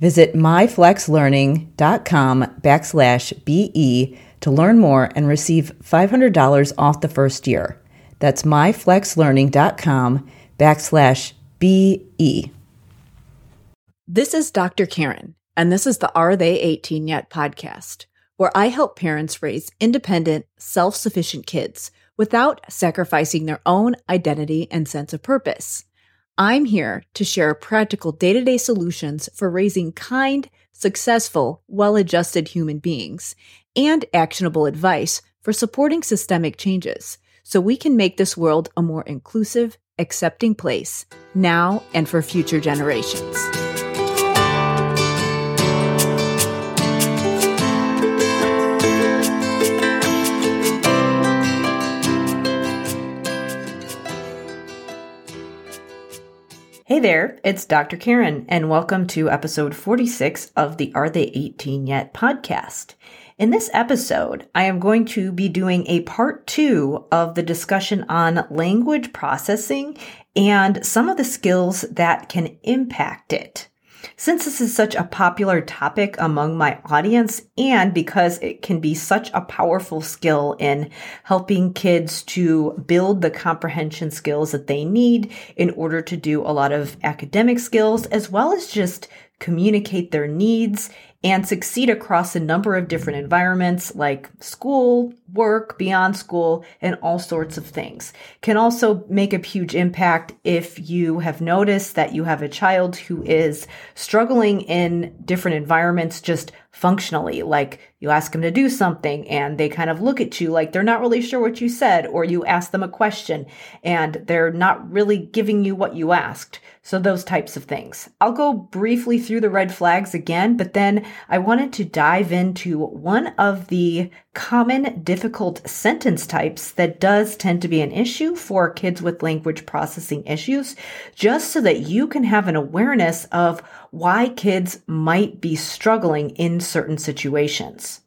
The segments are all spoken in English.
Visit myflexlearning.com backslash BE to learn more and receive $500 off the first year. That's myflexlearning.com backslash BE. This is Dr. Karen, and this is the Are They 18 Yet podcast, where I help parents raise independent, self sufficient kids without sacrificing their own identity and sense of purpose. I'm here to share practical day to day solutions for raising kind, successful, well adjusted human beings and actionable advice for supporting systemic changes so we can make this world a more inclusive, accepting place now and for future generations. Hey there, it's Dr. Karen, and welcome to episode 46 of the Are They 18 Yet podcast. In this episode, I am going to be doing a part two of the discussion on language processing and some of the skills that can impact it. Since this is such a popular topic among my audience, and because it can be such a powerful skill in helping kids to build the comprehension skills that they need in order to do a lot of academic skills, as well as just communicate their needs and succeed across a number of different environments like school, work, beyond school, and all sorts of things. Can also make a huge impact if you have noticed that you have a child who is struggling in different environments just functionally, like you ask them to do something and they kind of look at you like they're not really sure what you said, or you ask them a question and they're not really giving you what you asked. So, those types of things. I'll go briefly through the red flags again, but then I wanted to dive into one of the common difficult sentence types that does tend to be an issue for kids with language processing issues, just so that you can have an awareness of why kids might be struggling in certain situations.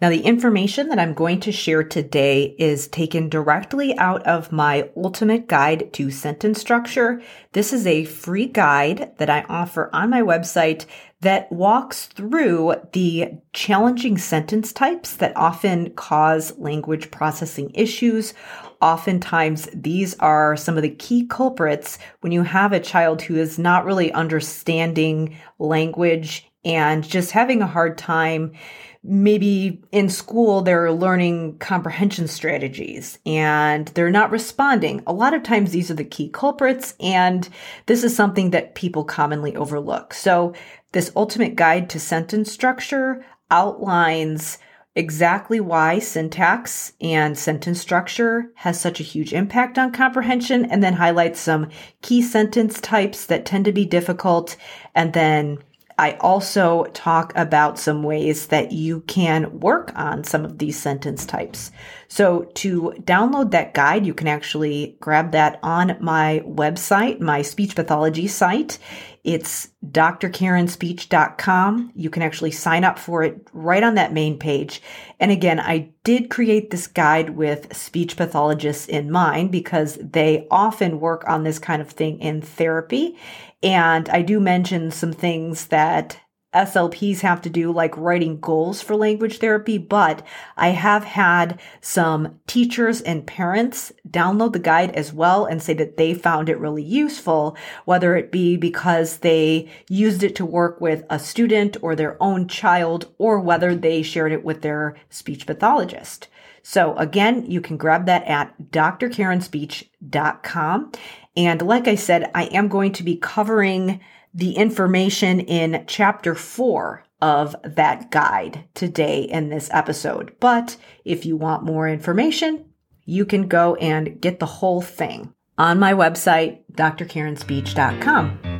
Now, the information that I'm going to share today is taken directly out of my ultimate guide to sentence structure. This is a free guide that I offer on my website that walks through the challenging sentence types that often cause language processing issues. Oftentimes, these are some of the key culprits when you have a child who is not really understanding language and just having a hard time maybe in school they're learning comprehension strategies and they're not responding. A lot of times these are the key culprits and this is something that people commonly overlook. So this ultimate guide to sentence structure outlines exactly why syntax and sentence structure has such a huge impact on comprehension and then highlights some key sentence types that tend to be difficult and then I also talk about some ways that you can work on some of these sentence types. So to download that guide, you can actually grab that on my website, my speech pathology site. It's drkarenspeech.com. You can actually sign up for it right on that main page. And again, I did create this guide with speech pathologists in mind because they often work on this kind of thing in therapy. And I do mention some things that SLPs have to do, like writing goals for language therapy, but I have had some teachers and parents download the guide as well and say that they found it really useful, whether it be because they used it to work with a student or their own child, or whether they shared it with their speech pathologist. So again, you can grab that at drkarenspeech.com. And like I said, I am going to be covering the information in chapter four of that guide today in this episode. But if you want more information, you can go and get the whole thing on my website, drkarenspeech.com.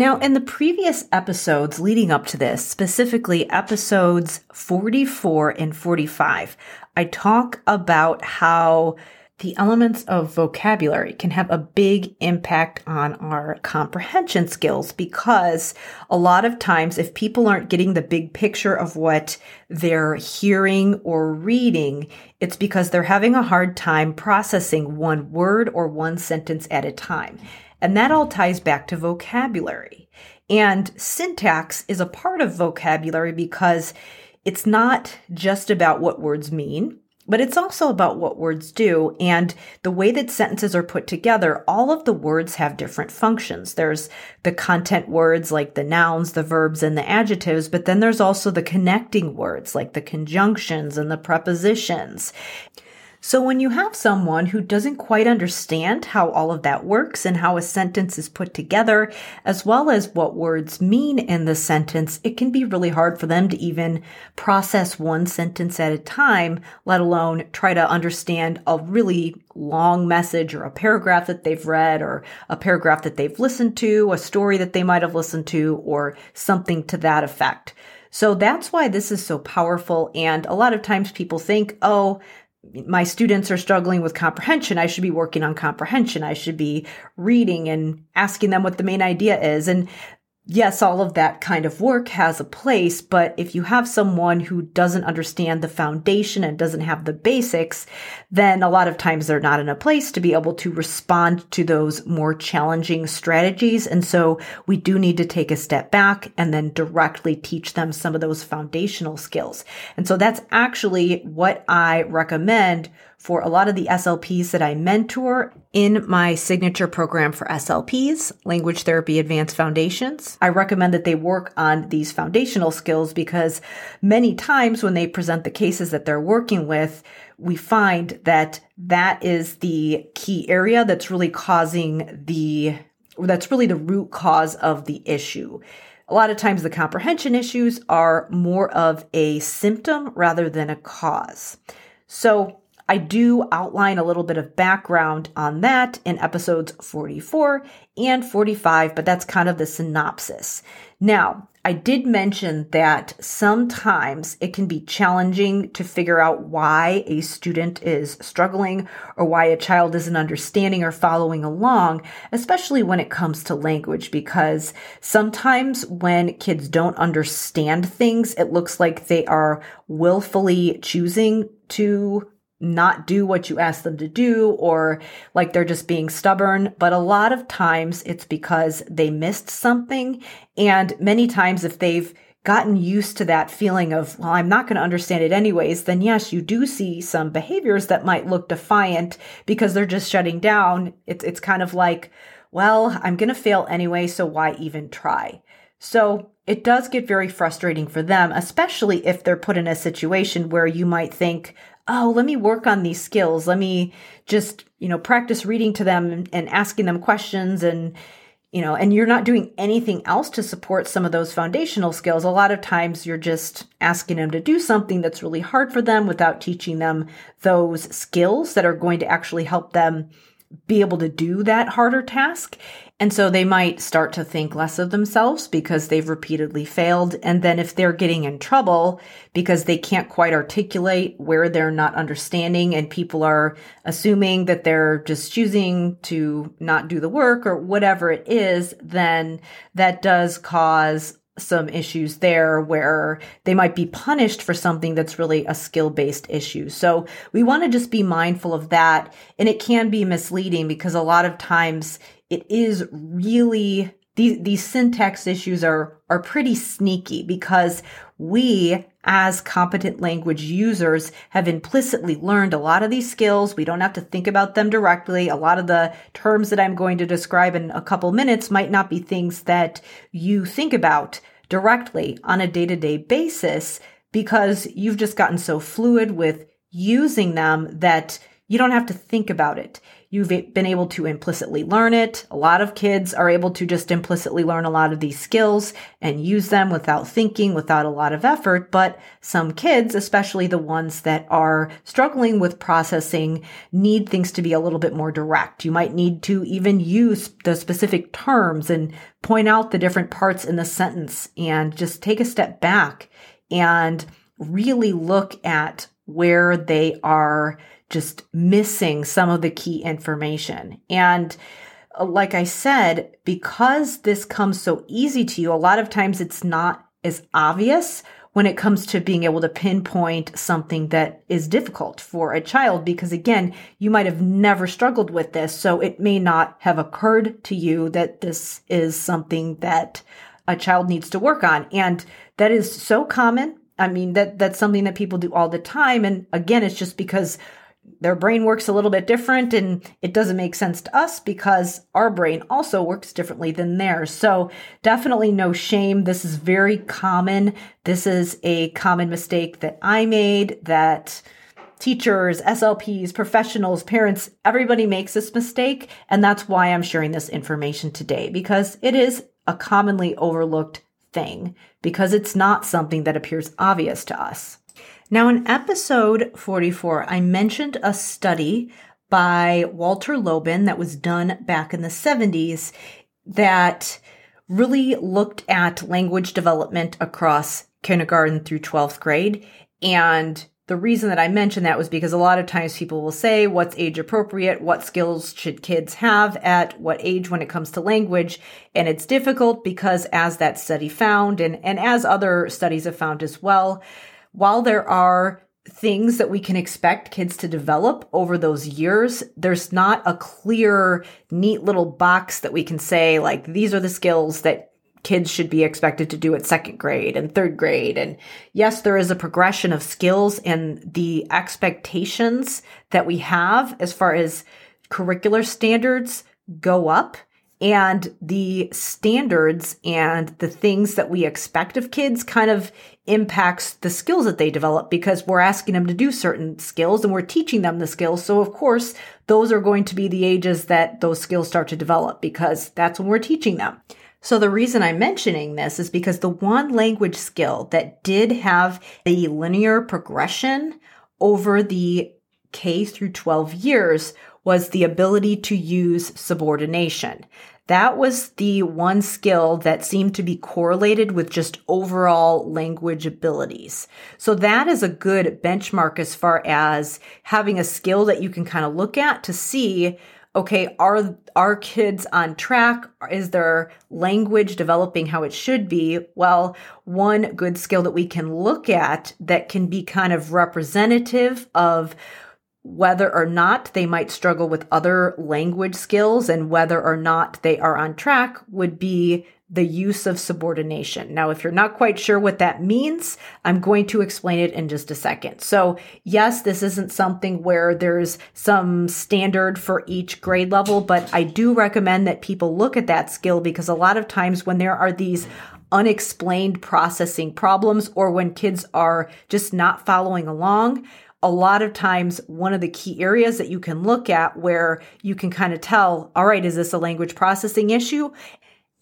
Now, in the previous episodes leading up to this, specifically episodes 44 and 45, I talk about how the elements of vocabulary can have a big impact on our comprehension skills because a lot of times if people aren't getting the big picture of what they're hearing or reading, it's because they're having a hard time processing one word or one sentence at a time. And that all ties back to vocabulary. And syntax is a part of vocabulary because it's not just about what words mean, but it's also about what words do. And the way that sentences are put together, all of the words have different functions. There's the content words like the nouns, the verbs, and the adjectives, but then there's also the connecting words like the conjunctions and the prepositions. So when you have someone who doesn't quite understand how all of that works and how a sentence is put together, as well as what words mean in the sentence, it can be really hard for them to even process one sentence at a time, let alone try to understand a really long message or a paragraph that they've read or a paragraph that they've listened to, a story that they might have listened to, or something to that effect. So that's why this is so powerful. And a lot of times people think, oh, my students are struggling with comprehension. I should be working on comprehension. I should be reading and asking them what the main idea is. And yes, all of that kind of work has a place, but if you have someone who doesn't understand the foundation and doesn't have the basics, then a lot of times they're not in a place to be able to respond to those more challenging strategies. And so we do need to take a step back and then directly teach them some of those foundational skills. And so that's actually what I recommend for a lot of the SLPs that I mentor in my signature program for SLPs, Language Therapy Advanced Foundations. I recommend that they work on these foundational skills because many times when they present the cases that they're working with, we find that that is the key area that's really causing the, that's really the root cause of the issue. A lot of times the comprehension issues are more of a symptom rather than a cause. So I do outline a little bit of background on that in episodes 44 and 45, but that's kind of the synopsis. Now, I did mention that sometimes it can be challenging to figure out why a student is struggling or why a child isn't understanding or following along, especially when it comes to language, because sometimes when kids don't understand things, it looks like they are willfully choosing to not do what you ask them to do or like they're just being stubborn. But a lot of times it's because they missed something. And many times if they've gotten used to that feeling of, well, I'm not going to understand it anyways, then yes, you do see some behaviors that might look defiant because they're just shutting down. It's, it's kind of like, well, I'm going to fail anyway, so why even try? So it does get very frustrating for them, especially if they're put in a situation where you might think, oh, let me work on these skills. Let me just, you know, practice reading to them and, asking them questions and, you know, and you're not doing anything else to support some of those foundational skills. A lot of times you're just asking them to do something that's really hard for them without teaching them those skills that are going to actually help them be able to do that harder task. And so they might start to think less of themselves because they've repeatedly failed. And then if they're getting in trouble because they can't quite articulate where they're not understanding and people are assuming that they're just choosing to not do the work or whatever it is, then that does cause some issues there where they might be punished for something that's really a skill based issue. So we want to just be mindful of that. And it can be misleading because a lot of times it is really these, these syntax issues are, are pretty sneaky because we as competent language users have implicitly learned a lot of these skills. We don't have to think about them directly. A lot of the terms that I'm going to describe in a couple minutes might not be things that you think about directly on a day to day basis because you've just gotten so fluid with using them that you don't have to think about it. You've been able to implicitly learn it. A lot of kids are able to just implicitly learn a lot of these skills and use them without thinking, without a lot of effort. But some kids, especially the ones that are struggling with processing, need things to be a little bit more direct. You might need to even use the specific terms and point out the different parts in the sentence and just take a step back and really look at where they are just missing some of the key information. And uh, like I said, because this comes so easy to you, a lot of times it's not as obvious when it comes to being able to pinpoint something that is difficult for a child because again you might have never struggled with this. So it may not have occurred to you that this is something that a child needs to work on. And that is so common. I mean that that's something that people do all the time. And again it's just because their brain works a little bit different and it doesn't make sense to us because our brain also works differently than theirs. So definitely no shame. This is very common. This is a common mistake that I made that teachers, SLPs, professionals, parents, everybody makes this mistake. And that's why I'm sharing this information today because it is a commonly overlooked thing because it's not something that appears obvious to us. Now, in episode 44, I mentioned a study by Walter Loban that was done back in the 70s that really looked at language development across kindergarten through 12th grade. And the reason that I mentioned that was because a lot of times people will say, what's age appropriate? What skills should kids have at what age when it comes to language? And it's difficult because as that study found, and, and as other studies have found as well, while there are things that we can expect kids to develop over those years, there's not a clear, neat little box that we can say, like, these are the skills that kids should be expected to do at second grade and third grade. And yes, there is a progression of skills and the expectations that we have as far as curricular standards go up and the standards and the things that we expect of kids kind of impacts the skills that they develop because we're asking them to do certain skills and we're teaching them the skills. So of course, those are going to be the ages that those skills start to develop because that's when we're teaching them. So the reason I'm mentioning this is because the one language skill that did have a linear progression over the K through 12 years was the ability to use subordination. That was the one skill that seemed to be correlated with just overall language abilities. So that is a good benchmark as far as having a skill that you can kind of look at to see okay, are our kids on track? Is their language developing how it should be? Well, one good skill that we can look at that can be kind of representative of whether or not they might struggle with other language skills and whether or not they are on track would be the use of subordination. Now, if you're not quite sure what that means, I'm going to explain it in just a second. So, yes, this isn't something where there's some standard for each grade level, but I do recommend that people look at that skill because a lot of times when there are these unexplained processing problems or when kids are just not following along, a lot of times one of the key areas that you can look at where you can kind of tell, all right, is this a language processing issue?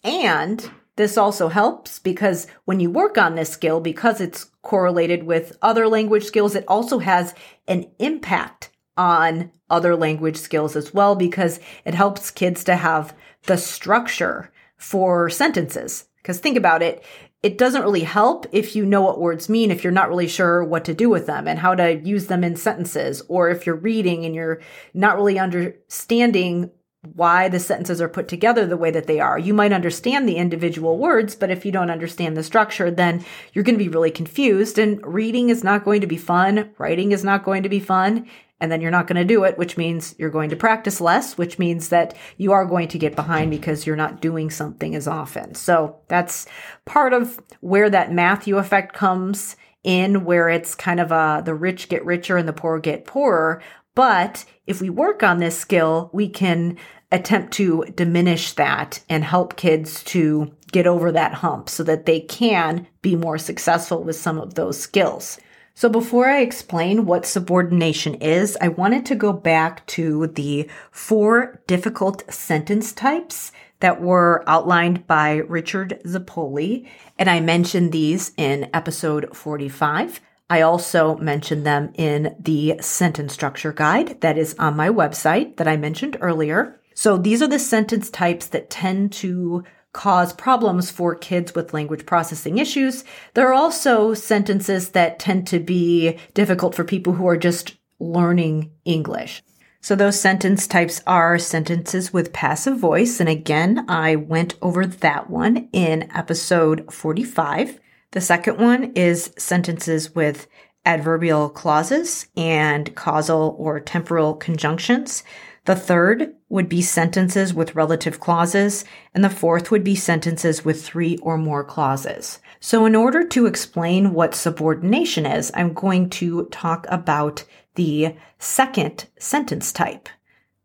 And this also helps because when you work on this skill, because it's correlated with other language skills, it also has an impact on other language skills as well because it helps kids to have the structure for sentences. Because think about it, it doesn't really help if you know what words mean if you're not really sure what to do with them and how to use them in sentences, or if you're reading and you're not really understanding why the sentences are put together the way that they are. You might understand the individual words, but if you don't understand the structure, then you're going to be really confused. And reading is not going to be fun, writing is not going to be fun, and then you're not going to do it, which means you're going to practice less, which means that you are going to get behind because you're not doing something as often. So that's part of where that Matthew effect comes in, where it's kind of a the rich get richer and the poor get poorer. But if we work on this skill, we can attempt to diminish that and help kids to get over that hump so that they can be more successful with some of those skills. So before I explain what subordination is, I wanted to go back to the four difficult sentence types that were outlined by Richard Zipoli. And I mentioned these in episode 45. I also mentioned them in the sentence structure guide that is on my website that I mentioned earlier. So these are the sentence types that tend to cause problems for kids with language processing issues. There are also sentences that tend to be difficult for people who are just learning English. So those sentence types are sentences with passive voice. And again, I went over that one in episode 45. The second one is sentences with adverbial clauses and causal or temporal conjunctions. The third would be sentences with relative clauses, and the fourth would be sentences with three or more clauses. So in order to explain what subordination is, I'm going to talk about the second sentence type,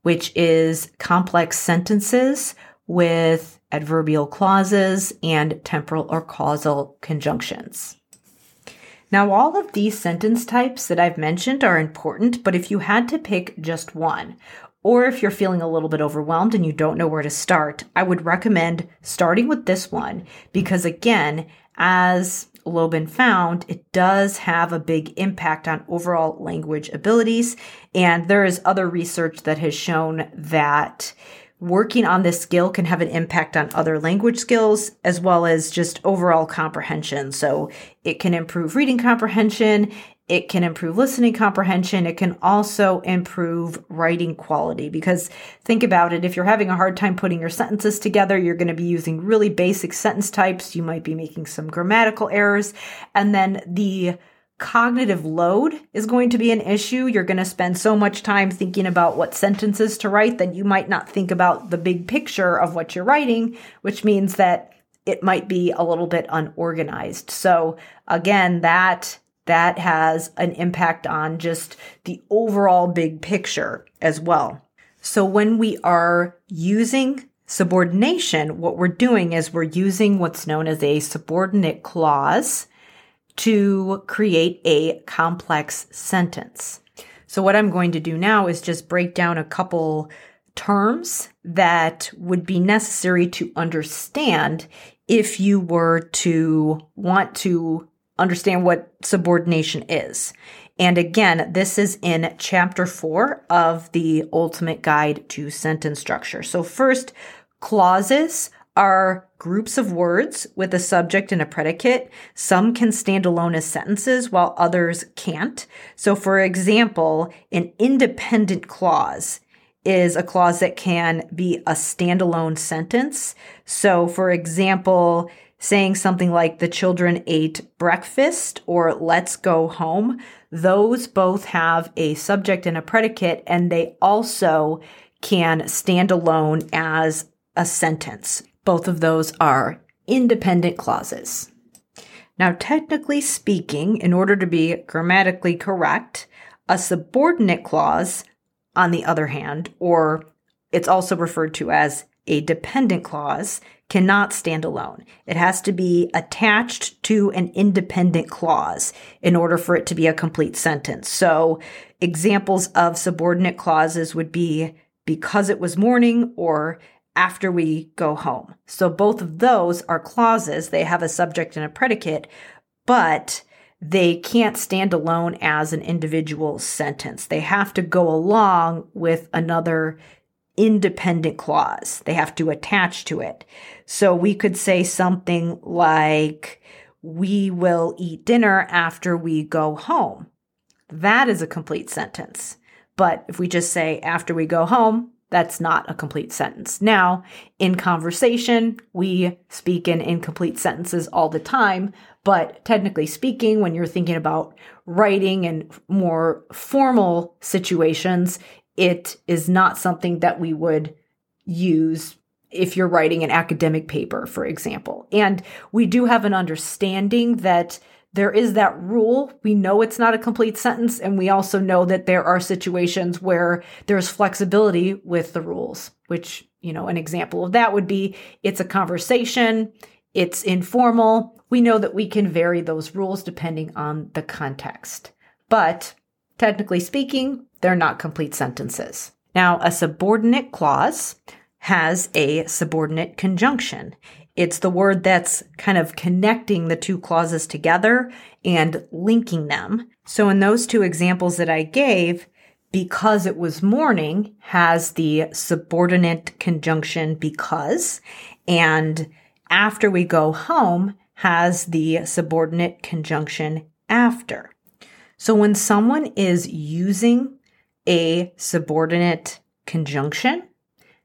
which is complex sentences with adverbial clauses and temporal or causal conjunctions. Now, all of these sentence types that I've mentioned are important, but if you had to pick just one, or if you're feeling a little bit overwhelmed and you don't know where to start, I would recommend starting with this one because, again, as Loban found, it does have a big impact on overall language abilities. And there is other research that has shown that working on this skill can have an impact on other language skills as well as just overall comprehension. So it can improve reading comprehension. It can improve listening comprehension. It can also improve writing quality because think about it. If you're having a hard time putting your sentences together, you're going to be using really basic sentence types. You might be making some grammatical errors. And then the cognitive load is going to be an issue. You're going to spend so much time thinking about what sentences to write that you might not think about the big picture of what you're writing, which means that it might be a little bit unorganized. So again, that that has an impact on just the overall big picture as well. So when we are using subordination, what we're doing is we're using what's known as a subordinate clause to create a complex sentence. So what I'm going to do now is just break down a couple terms that would be necessary to understand if you were to want to understand what subordination is. And again, this is in chapter four of the ultimate guide to sentence structure. So first, clauses are groups of words with a subject and a predicate. Some can stand alone as sentences while others can't. So for example, an independent clause is a clause that can be a standalone sentence. So for example, saying something like the children ate breakfast or let's go home, those both have a subject and a predicate, and they also can stand alone as a sentence. Both of those are independent clauses. Now, technically speaking, in order to be grammatically correct, a subordinate clause, on the other hand, or it's also referred to as a dependent clause, cannot stand alone. It has to be attached to an independent clause in order for it to be a complete sentence. So examples of subordinate clauses would be because it was morning or after we go home. So both of those are clauses. They have a subject and a predicate, but they can't stand alone as an individual sentence. They have to go along with another independent clause. They have to attach to it. So we could say something like, we will eat dinner after we go home. That is a complete sentence. But if we just say after we go home, that's not a complete sentence. Now, in conversation, we speak in incomplete sentences all the time, but technically speaking, when you're thinking about writing and more formal situations, it is not something that we would use if you're writing an academic paper, for example. And we do have an understanding that there is that rule. We know it's not a complete sentence, and we also know that there are situations where there's flexibility with the rules, which, you know, an example of that would be it's a conversation, it's informal. We know that we can vary those rules depending on the context. But technically speaking, they're not complete sentences. Now, a subordinate clause has a subordinate conjunction. It's the word that's kind of connecting the two clauses together and linking them. So in those two examples that I gave, because it was morning has the subordinate conjunction because, and after we go home has the subordinate conjunction after. So when someone is using a subordinate conjunction,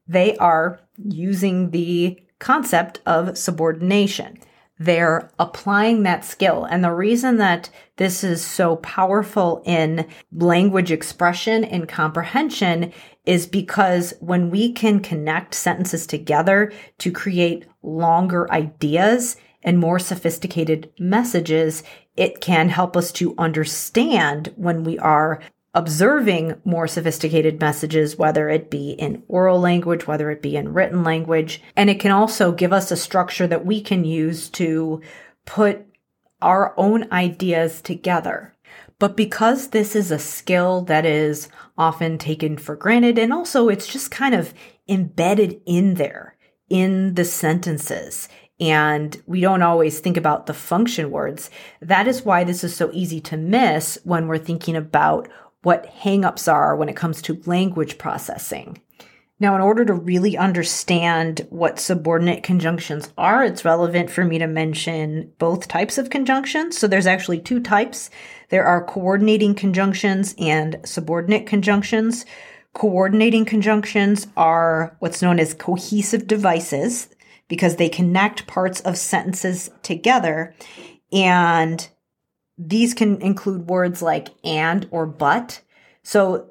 they are using the concept of subordination. They're applying that skill. And the reason that this is so powerful in language expression and comprehension is because when we can connect sentences together to create longer ideas and more sophisticated messages, it can help us to understand when we are observing more sophisticated messages, whether it be in oral language, whether it be in written language. And it can also give us a structure that we can use to put our own ideas together. But because this is a skill that is often taken for granted, and also it's just kind of embedded in there in the sentences, and we don't always think about the function words, that is why this is so easy to miss when we're thinking about what hangups are when it comes to language processing. Now, in order to really understand what subordinate conjunctions are, it's relevant for me to mention both types of conjunctions. So there's actually two types. There are coordinating conjunctions and subordinate conjunctions. Coordinating conjunctions are what's known as cohesive devices because they connect parts of sentences together. And these can include words like and or but. So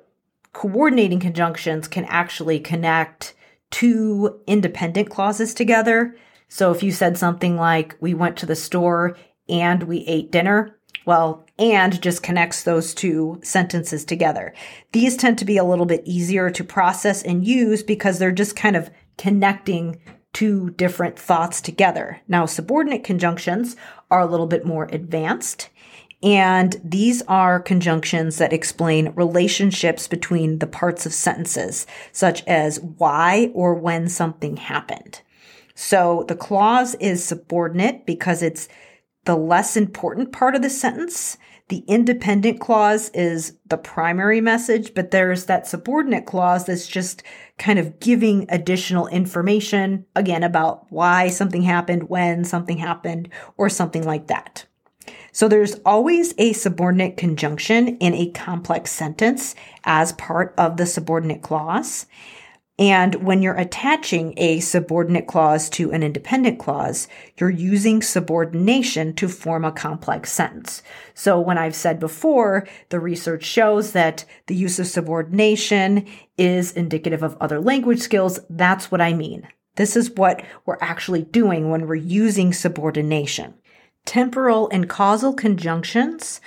coordinating conjunctions can actually connect two independent clauses together. So if you said something like, we went to the store and we ate dinner, well, and just connects those two sentences together. These tend to be a little bit easier to process and use because they're just kind of connecting two different thoughts together. Now, subordinate conjunctions are a little bit more advanced and these are conjunctions that explain relationships between the parts of sentences, such as why or when something happened. So the clause is subordinate because it's the less important part of the sentence. The independent clause is the primary message, but there's that subordinate clause that's just kind of giving additional information, again, about why something happened, when something happened, or something like that. So there's always a subordinate conjunction in a complex sentence as part of the subordinate clause. And when you're attaching a subordinate clause to an independent clause, you're using subordination to form a complex sentence. So when I've said before, the research shows that the use of subordination is indicative of other language skills. That's what I mean. This is what we're actually doing when we're using subordination. Temporal and causal conjunctions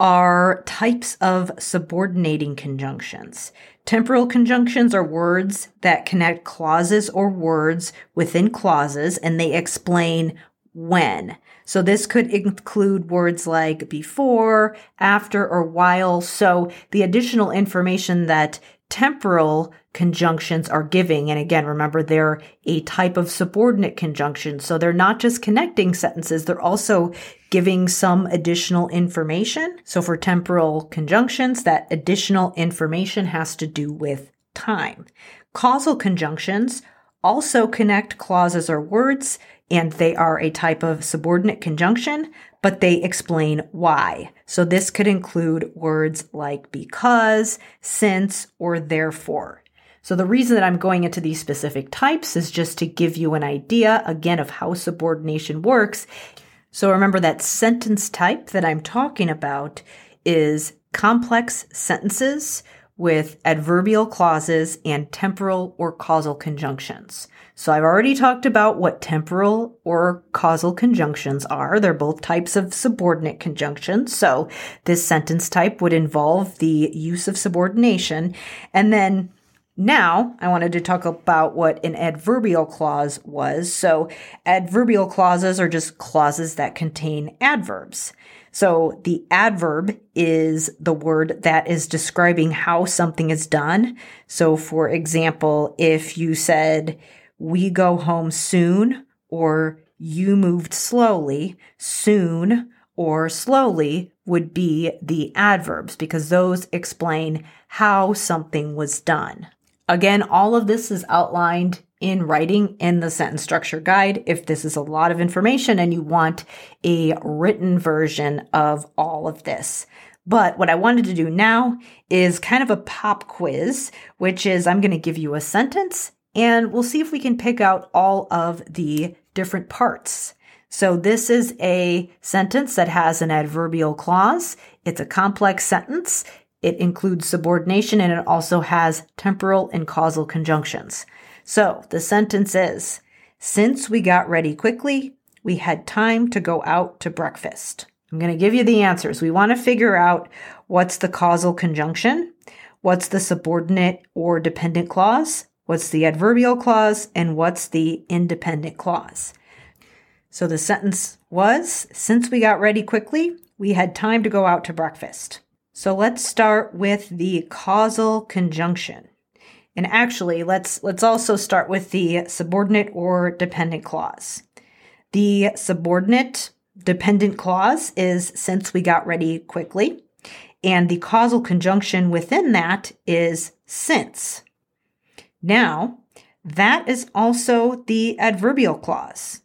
are types of subordinating conjunctions. Temporal conjunctions are words that connect clauses or words within clauses and they explain when. So this could include words like before, after, or while. So the additional information that temporal conjunctions are giving. And again, remember they're a type of subordinate conjunction. So they're not just connecting sentences, they're also giving some additional information. So for temporal conjunctions, that additional information has to do with time. Causal conjunctions also connect clauses or words, and they are a type of subordinate conjunction, but they explain why. So this could include words like because, since, or therefore. So the reason that I'm going into these specific types is just to give you an idea, again, of how subordination works. So remember that sentence type that I'm talking about is complex sentences with adverbial clauses and temporal or causal conjunctions. So I've already talked about what temporal or causal conjunctions are. They're both types of subordinate conjunctions. So this sentence type would involve the use of subordination. And then now, I wanted to talk about what an adverbial clause was. So, adverbial clauses are just clauses that contain adverbs. So the adverb is the word that is describing how something is done. So for example, if you said, we go home soon or you moved slowly, soon or slowly would be the adverbs because those explain how something was done. Again, all of this is outlined in writing in the sentence structure guide if this is a lot of information and you want a written version of all of this. But what I wanted to do now is kind of a pop quiz, which is I'm going to give you a sentence and we'll see if we can pick out all of the different parts. So this is a sentence that has an adverbial clause. It's a complex sentence. It includes subordination and it also has temporal and causal conjunctions. So the sentence is, since we got ready quickly, we had time to go out to breakfast. I'm going to give you the answers. We want to figure out what's the causal conjunction, what's the subordinate or dependent clause, what's the adverbial clause, and what's the independent clause. So the sentence was, since we got ready quickly, we had time to go out to breakfast. So let's start with the causal conjunction. And actually, let's let's also start with the subordinate or dependent clause. The subordinate dependent clause is since we got ready quickly, and the causal conjunction within that is since. Now, that is also the adverbial clause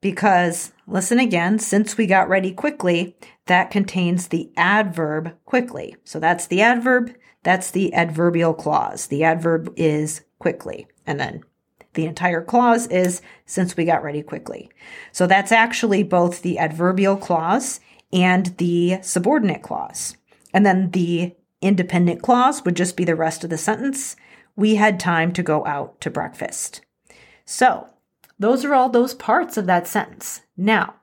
because listen again, since we got ready quickly, that contains the adverb quickly. So that's the adverb, that's the adverbial clause. The adverb is quickly. And then the entire clause is since we got ready quickly. So that's actually both the adverbial clause and the subordinate clause. And then the independent clause would just be the rest of the sentence. We had time to go out to breakfast. So those are all those parts of that sentence. Now,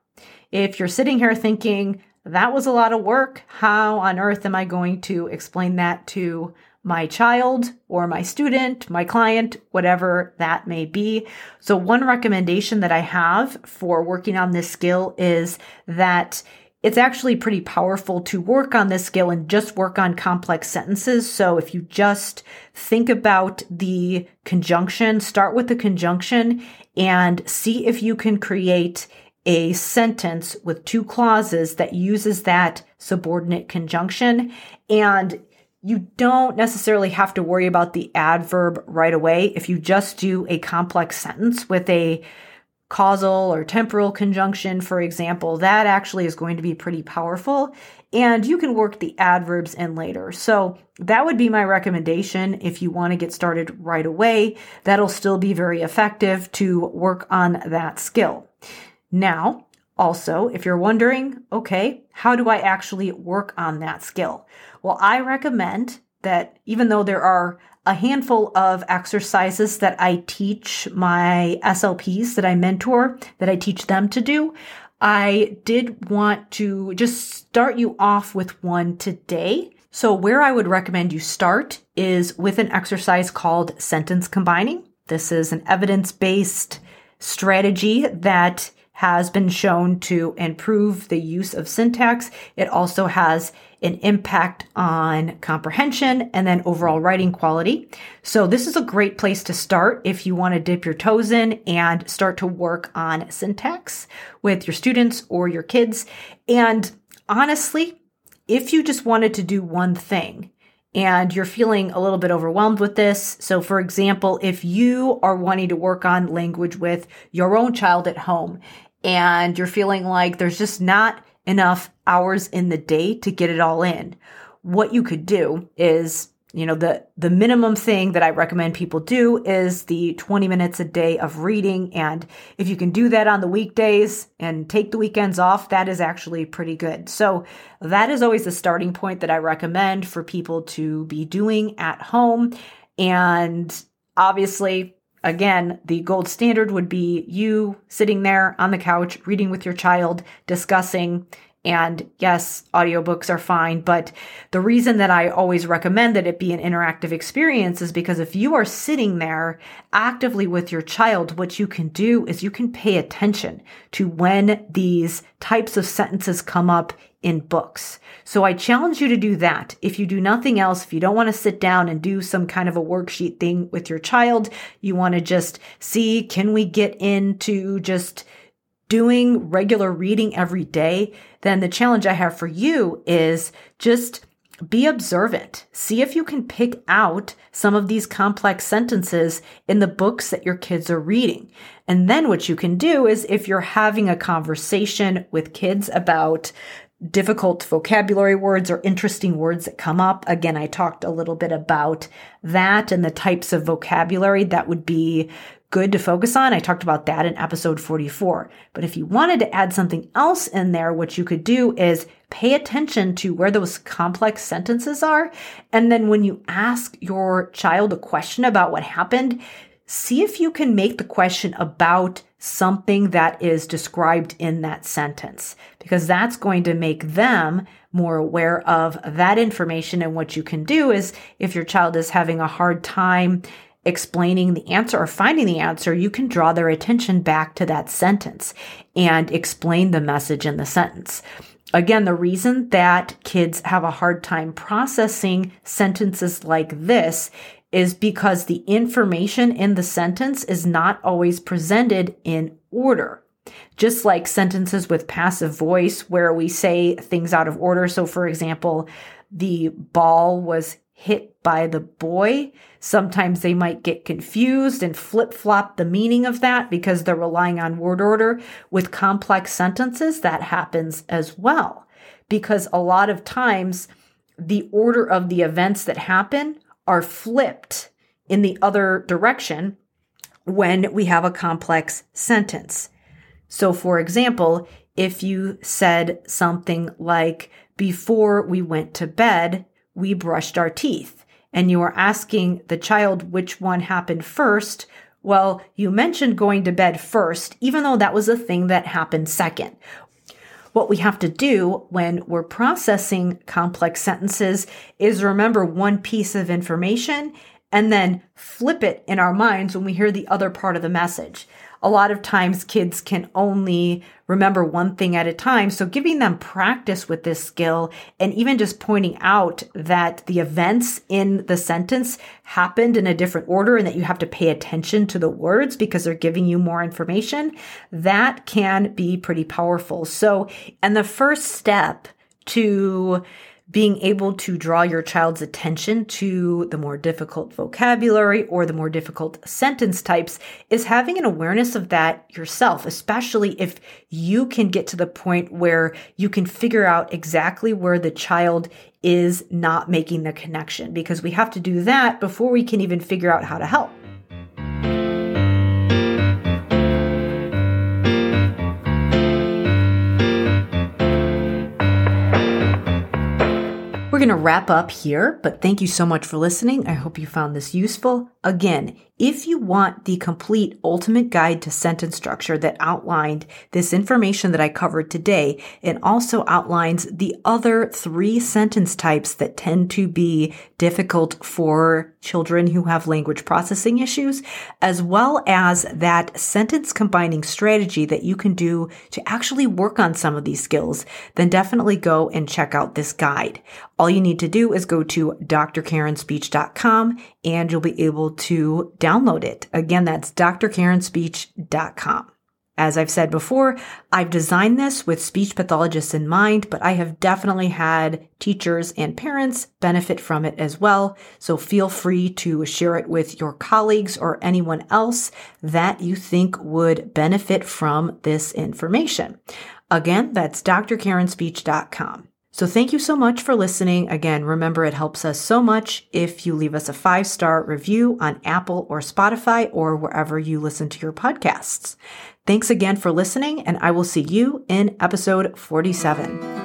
if you're sitting here thinking, that was a lot of work, how on earth am I going to explain that to my child or my student, my client, whatever that may be. So, one recommendation that I have for working on this skill is that it's actually pretty powerful to work on this skill and just work on complex sentences. So if you just think about the conjunction, start with the conjunction and see if you can create a sentence with two clauses that uses that subordinate conjunction. And you don't necessarily have to worry about the adverb right away. If you just do a complex sentence with a causal or temporal conjunction, for example, that actually is going to be pretty powerful. And you can work the adverbs in later. So that would be my recommendation if you want to get started right away. That'll still be very effective to work on that skill. Now, also, if you're wondering, okay, how do I actually work on that skill? Well, I recommend that even though there are a handful of exercises that I teach my SLPs that I mentor, that I teach them to do. I did want to just start you off with one today. So, where I would recommend you start is with an exercise called sentence combining. This is an evidence based strategy that has been shown to improve the use of syntax. It also has an impact on comprehension and then overall writing quality. So this is a great place to start if you want to dip your toes in and start to work on syntax with your students or your kids. And honestly, if you just wanted to do one thing, and you're feeling a little bit overwhelmed with this. So, for example, if you are wanting to work on language with your own child at home and you're feeling like there's just not enough hours in the day to get it all in, what you could do is you know the the minimum thing that i recommend people do is the 20 minutes a day of reading. And if you can do that on the weekdays and take the weekends off that is actually pretty good. So that is always the starting point that i recommend for people to be doing at home. And obviously again the gold standard would be you sitting there on the couch reading with your child discussing and yes, audiobooks are fine, but the reason that I always recommend that it be an interactive experience is because if you are sitting there actively with your child, what you can do is you can pay attention to when these types of sentences come up in books. So I challenge you to do that. If you do nothing else, if you don't want to sit down and do some kind of a worksheet thing with your child, you want to just see, can we get into just doing regular reading every day, then the challenge I have for you is just be observant. See if you can pick out some of these complex sentences in the books that your kids are reading. And then what you can do is if you're having a conversation with kids about difficult vocabulary words or interesting words that come up. Again, I talked a little bit about that and the types of vocabulary that would be good to focus on. I talked about that in episode 44. But if you wanted to add something else in there, what you could do is pay attention to where those complex sentences are. And then when you ask your child a question about what happened, see if you can make the question about something that is described in that sentence, because that's going to make them more aware of that information. And what you can do is if your child is having a hard time explaining the answer or finding the answer, you can draw their attention back to that sentence and explain the message in the sentence. Again, the reason that kids have a hard time processing sentences like this is because the information in the sentence is not always presented in order. Just like sentences with passive voice, where we say things out of order. So, for example, the ball was hit by the boy. Sometimes they might get confused and flip flop the meaning of that because they're relying on word order. With complex sentences, that happens as well. Because a lot of times, the order of the events that happen are flipped in the other direction when we have a complex sentence. So, for example, if you said something like, before we went to bed, we brushed our teeth. And you are asking the child which one happened first. Well, you mentioned going to bed first, even though that was a thing that happened second. What we have to do when we're processing complex sentences is remember one piece of information and then flip it in our minds when we hear the other part of the message a lot of times kids can only remember one thing at a time. So giving them practice with this skill and even just pointing out that the events in the sentence happened in a different order and that you have to pay attention to the words because they're giving you more information, that can be pretty powerful. So, and the first step to being able to draw your child's attention to the more difficult vocabulary or the more difficult sentence types is having an awareness of that yourself, especially if you can get to the point where you can figure out exactly where the child is not making the connection because we have to do that before we can even figure out how to help. We're going to wrap up here, but thank you so much for listening. I hope you found this useful. Again, If you want the complete ultimate guide to sentence structure that outlined this information that I covered today, it also outlines the other three sentence types that tend to be difficult for children who have language processing issues, as well as that sentence combining strategy that you can do to actually work on some of these skills, then definitely go and check out this guide. All you need to do is go to drkarenspeech.com and you'll be able to download it. Again, that's drkarenspeech.com. As I've said before, I've designed this with speech pathologists in mind, but I have definitely had teachers and parents benefit from it as well. So feel free to share it with your colleagues or anyone else that you think would benefit from this information. Again, that's drkarenspeech.com. So thank you so much for listening. Again, remember it helps us so much if you leave us a five star review on Apple or Spotify or wherever you listen to your podcasts. Thanks again for listening, and I will see you in episode 47.